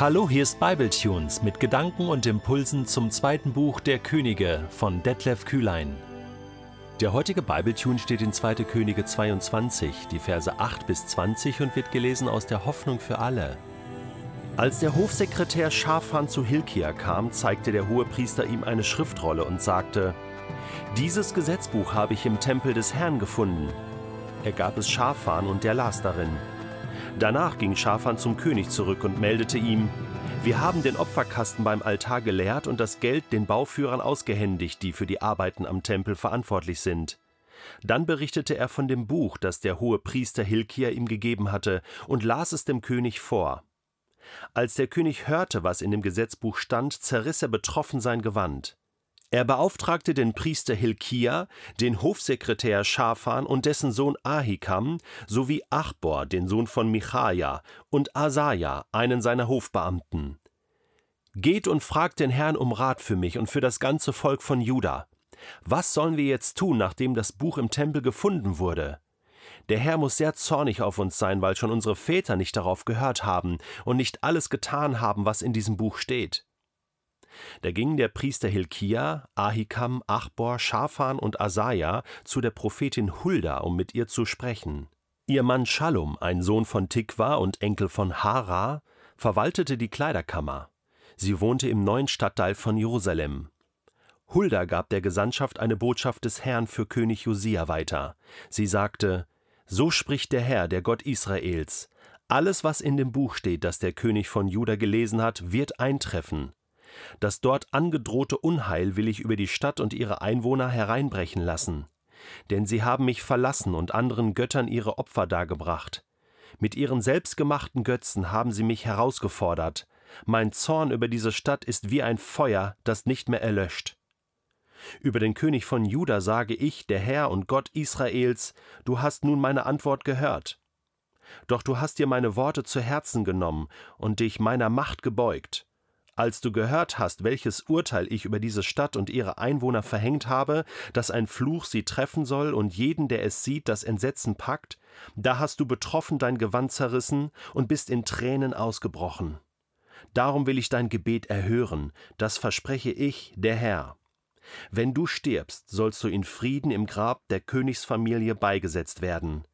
Hallo, hier ist Bibletunes mit Gedanken und Impulsen zum zweiten Buch der Könige von Detlef Kühlein. Der heutige Bibletune steht in 2. Könige 22, die Verse 8 bis 20 und wird gelesen aus der Hoffnung für alle. Als der Hofsekretär Schafan zu Hilkia kam, zeigte der Hohepriester ihm eine Schriftrolle und sagte: Dieses Gesetzbuch habe ich im Tempel des Herrn gefunden. Er gab es Schafan und der las darin. Danach ging Schafan zum König zurück und meldete ihm, wir haben den Opferkasten beim Altar geleert und das Geld den Bauführern ausgehändigt, die für die Arbeiten am Tempel verantwortlich sind. Dann berichtete er von dem Buch, das der hohe Priester Hilkia ihm gegeben hatte, und las es dem König vor. Als der König hörte, was in dem Gesetzbuch stand, zerriss er betroffen sein Gewand. Er beauftragte den Priester Hilkia, den Hofsekretär Schafan und dessen Sohn Ahikam sowie Achbor, den Sohn von Michaja, und Asaja, einen seiner Hofbeamten. Geht und fragt den Herrn um Rat für mich und für das ganze Volk von Juda. Was sollen wir jetzt tun, nachdem das Buch im Tempel gefunden wurde? Der Herr muss sehr zornig auf uns sein, weil schon unsere Väter nicht darauf gehört haben und nicht alles getan haben, was in diesem Buch steht. Da gingen der Priester Hilkia, Ahikam, Achbor, Schafan und Asaja zu der Prophetin Hulda, um mit ihr zu sprechen. Ihr Mann Schallum, ein Sohn von Tikwa und Enkel von Hara, verwaltete die Kleiderkammer. Sie wohnte im neuen Stadtteil von Jerusalem. Hulda gab der Gesandtschaft eine Botschaft des Herrn für König Josia weiter. Sie sagte: So spricht der Herr, der Gott Israels. Alles, was in dem Buch steht, das der König von Juda gelesen hat, wird eintreffen. Das dort angedrohte Unheil will ich über die Stadt und ihre Einwohner hereinbrechen lassen. Denn sie haben mich verlassen und anderen Göttern ihre Opfer dargebracht. Mit ihren selbstgemachten Götzen haben sie mich herausgefordert. Mein Zorn über diese Stadt ist wie ein Feuer, das nicht mehr erlöscht. Über den König von Juda sage ich, der Herr und Gott Israels, du hast nun meine Antwort gehört. Doch du hast dir meine Worte zu Herzen genommen und dich meiner Macht gebeugt. Als du gehört hast, welches Urteil ich über diese Stadt und ihre Einwohner verhängt habe, dass ein Fluch sie treffen soll und jeden, der es sieht, das Entsetzen packt, da hast du betroffen dein Gewand zerrissen und bist in Tränen ausgebrochen. Darum will ich dein Gebet erhören, das verspreche ich, der Herr. Wenn du stirbst, sollst du in Frieden im Grab der Königsfamilie beigesetzt werden.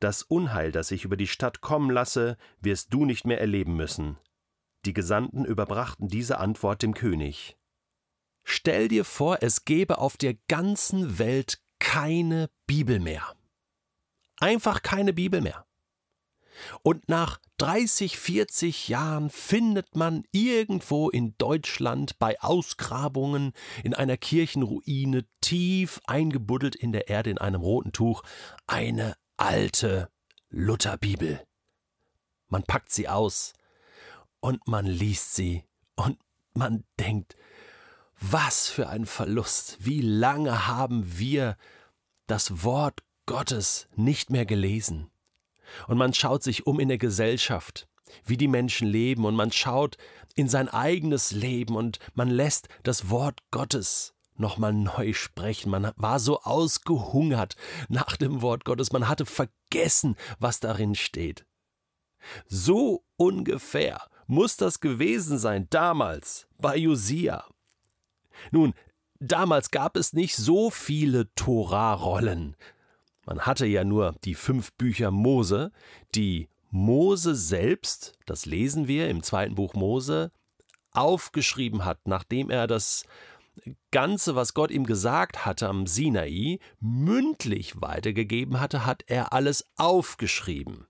Das Unheil, das ich über die Stadt kommen lasse, wirst du nicht mehr erleben müssen. Die Gesandten überbrachten diese Antwort dem König. Stell dir vor, es gäbe auf der ganzen Welt keine Bibel mehr. Einfach keine Bibel mehr. Und nach 30, 40 Jahren findet man irgendwo in Deutschland bei Ausgrabungen in einer Kirchenruine tief eingebuddelt in der Erde in einem roten Tuch eine alte Lutherbibel. Man packt sie aus, und man liest sie und man denkt, was für ein Verlust, wie lange haben wir das Wort Gottes nicht mehr gelesen. Und man schaut sich um in der Gesellschaft, wie die Menschen leben, und man schaut in sein eigenes Leben und man lässt das Wort Gottes nochmal neu sprechen. Man war so ausgehungert nach dem Wort Gottes, man hatte vergessen, was darin steht. So ungefähr muss das gewesen sein, damals, bei Josia. Nun, damals gab es nicht so viele Torah-Rollen. Man hatte ja nur die fünf Bücher Mose, die Mose selbst, das lesen wir im zweiten Buch Mose, aufgeschrieben hat, nachdem er das Ganze, was Gott ihm gesagt hatte am Sinai, mündlich weitergegeben hatte, hat er alles aufgeschrieben.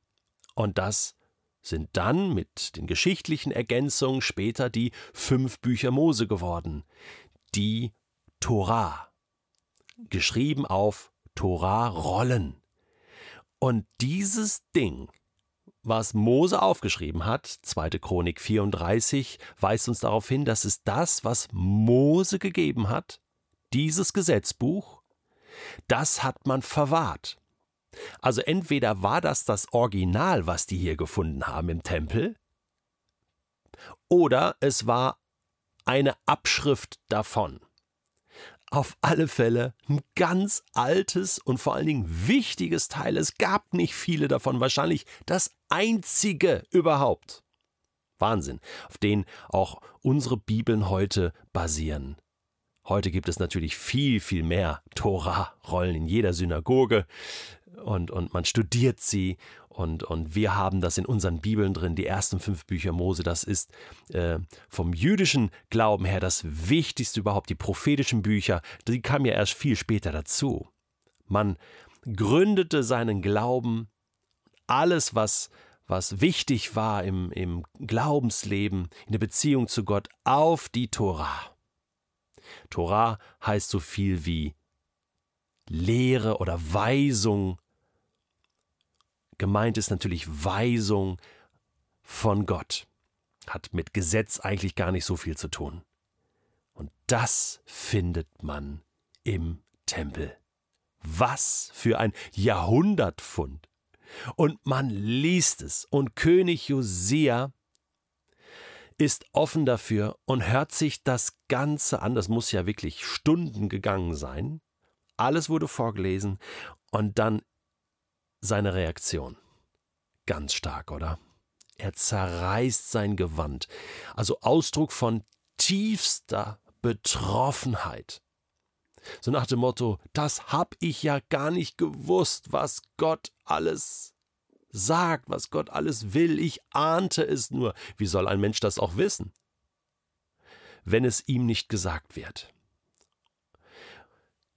Und das sind dann mit den geschichtlichen Ergänzungen später die fünf Bücher Mose geworden. Die Torah. Geschrieben auf Torah-Rollen. Und dieses Ding, was Mose aufgeschrieben hat, 2. Chronik 34, weist uns darauf hin, dass es das, was Mose gegeben hat, dieses Gesetzbuch, das hat man verwahrt. Also entweder war das das Original, was die hier gefunden haben im Tempel, oder es war eine Abschrift davon. Auf alle Fälle ein ganz altes und vor allen Dingen wichtiges Teil. Es gab nicht viele davon, wahrscheinlich das einzige überhaupt. Wahnsinn, auf denen auch unsere Bibeln heute basieren. Heute gibt es natürlich viel, viel mehr Tora-Rollen in jeder Synagoge und, und man studiert sie und, und wir haben das in unseren Bibeln drin, die ersten fünf Bücher Mose, das ist äh, vom jüdischen Glauben her das Wichtigste überhaupt, die prophetischen Bücher, die kamen ja erst viel später dazu. Man gründete seinen Glauben, alles, was, was wichtig war im, im Glaubensleben, in der Beziehung zu Gott, auf die Tora. Tora heißt so viel wie Lehre oder Weisung. Gemeint ist natürlich Weisung von Gott. Hat mit Gesetz eigentlich gar nicht so viel zu tun. Und das findet man im Tempel. Was für ein Jahrhundertfund. Und man liest es. Und König Josia ist offen dafür und hört sich das Ganze an. Das muss ja wirklich Stunden gegangen sein. Alles wurde vorgelesen und dann seine Reaktion. Ganz stark, oder? Er zerreißt sein Gewand. Also Ausdruck von tiefster Betroffenheit. So nach dem Motto, das hab ich ja gar nicht gewusst, was Gott alles sagt, was Gott alles will. Ich ahnte es nur. Wie soll ein Mensch das auch wissen? Wenn es ihm nicht gesagt wird.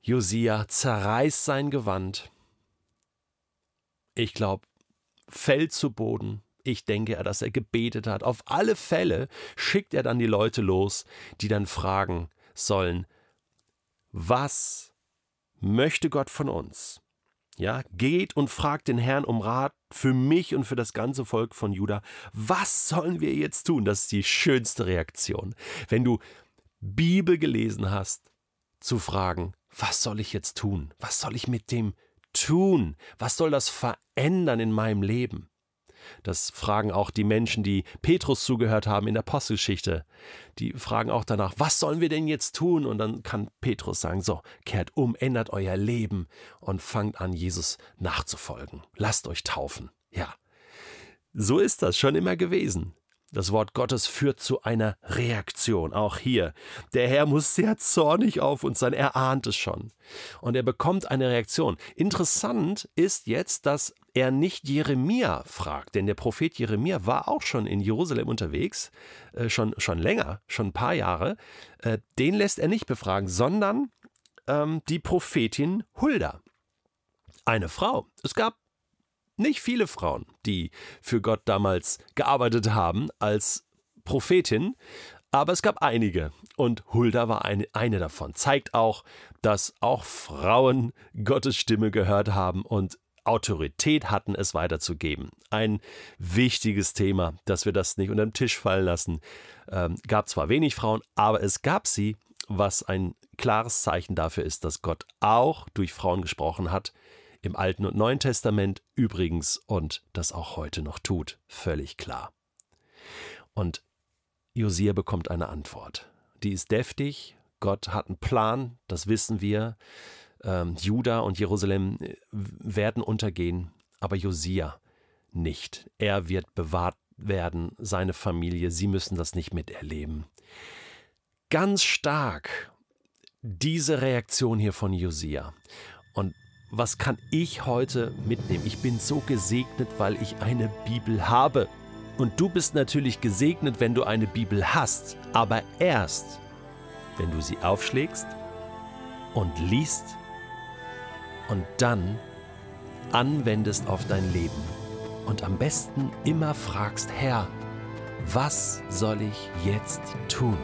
Josia zerreißt sein Gewand. Ich glaube, fällt zu Boden. Ich denke, dass er gebetet hat. Auf alle Fälle schickt er dann die Leute los, die dann fragen sollen, was möchte Gott von uns? Ja, geht und fragt den Herrn um Rat für mich und für das ganze Volk von Juda. Was sollen wir jetzt tun? Das ist die schönste Reaktion. Wenn du Bibel gelesen hast, zu fragen, was soll ich jetzt tun? Was soll ich mit dem tun? Was soll das verändern in meinem Leben? Das fragen auch die Menschen, die Petrus zugehört haben in der Apostelgeschichte. Die fragen auch danach, was sollen wir denn jetzt tun? Und dann kann Petrus sagen, so, kehrt um, ändert euer Leben und fangt an, Jesus nachzufolgen. Lasst euch taufen. Ja. So ist das schon immer gewesen. Das Wort Gottes führt zu einer Reaktion, auch hier. Der Herr muss sehr zornig auf uns sein, er ahnt es schon. Und er bekommt eine Reaktion. Interessant ist jetzt, dass er nicht Jeremia fragt, denn der Prophet Jeremia war auch schon in Jerusalem unterwegs, äh, schon, schon länger, schon ein paar Jahre. Äh, den lässt er nicht befragen, sondern ähm, die Prophetin Hulda. Eine Frau. Es gab nicht viele Frauen, die für Gott damals gearbeitet haben als Prophetin, aber es gab einige und Hulda war eine, eine davon. Zeigt auch, dass auch Frauen Gottes Stimme gehört haben und Autorität hatten, es weiterzugeben. Ein wichtiges Thema, dass wir das nicht unter den Tisch fallen lassen. Ähm, gab zwar wenig Frauen, aber es gab sie, was ein klares Zeichen dafür ist, dass Gott auch durch Frauen gesprochen hat, im Alten und Neuen Testament übrigens und das auch heute noch tut, völlig klar. Und Josia bekommt eine Antwort. Die ist deftig, Gott hat einen Plan, das wissen wir. Ähm, Juda und Jerusalem äh, werden untergehen, aber Josia nicht. Er wird bewahrt werden, seine Familie, sie müssen das nicht miterleben. Ganz stark diese Reaktion hier von Josia. Und was kann ich heute mitnehmen? Ich bin so gesegnet, weil ich eine Bibel habe. Und du bist natürlich gesegnet, wenn du eine Bibel hast, aber erst, wenn du sie aufschlägst und liest und dann anwendest auf dein Leben. Und am besten immer fragst, Herr, was soll ich jetzt tun?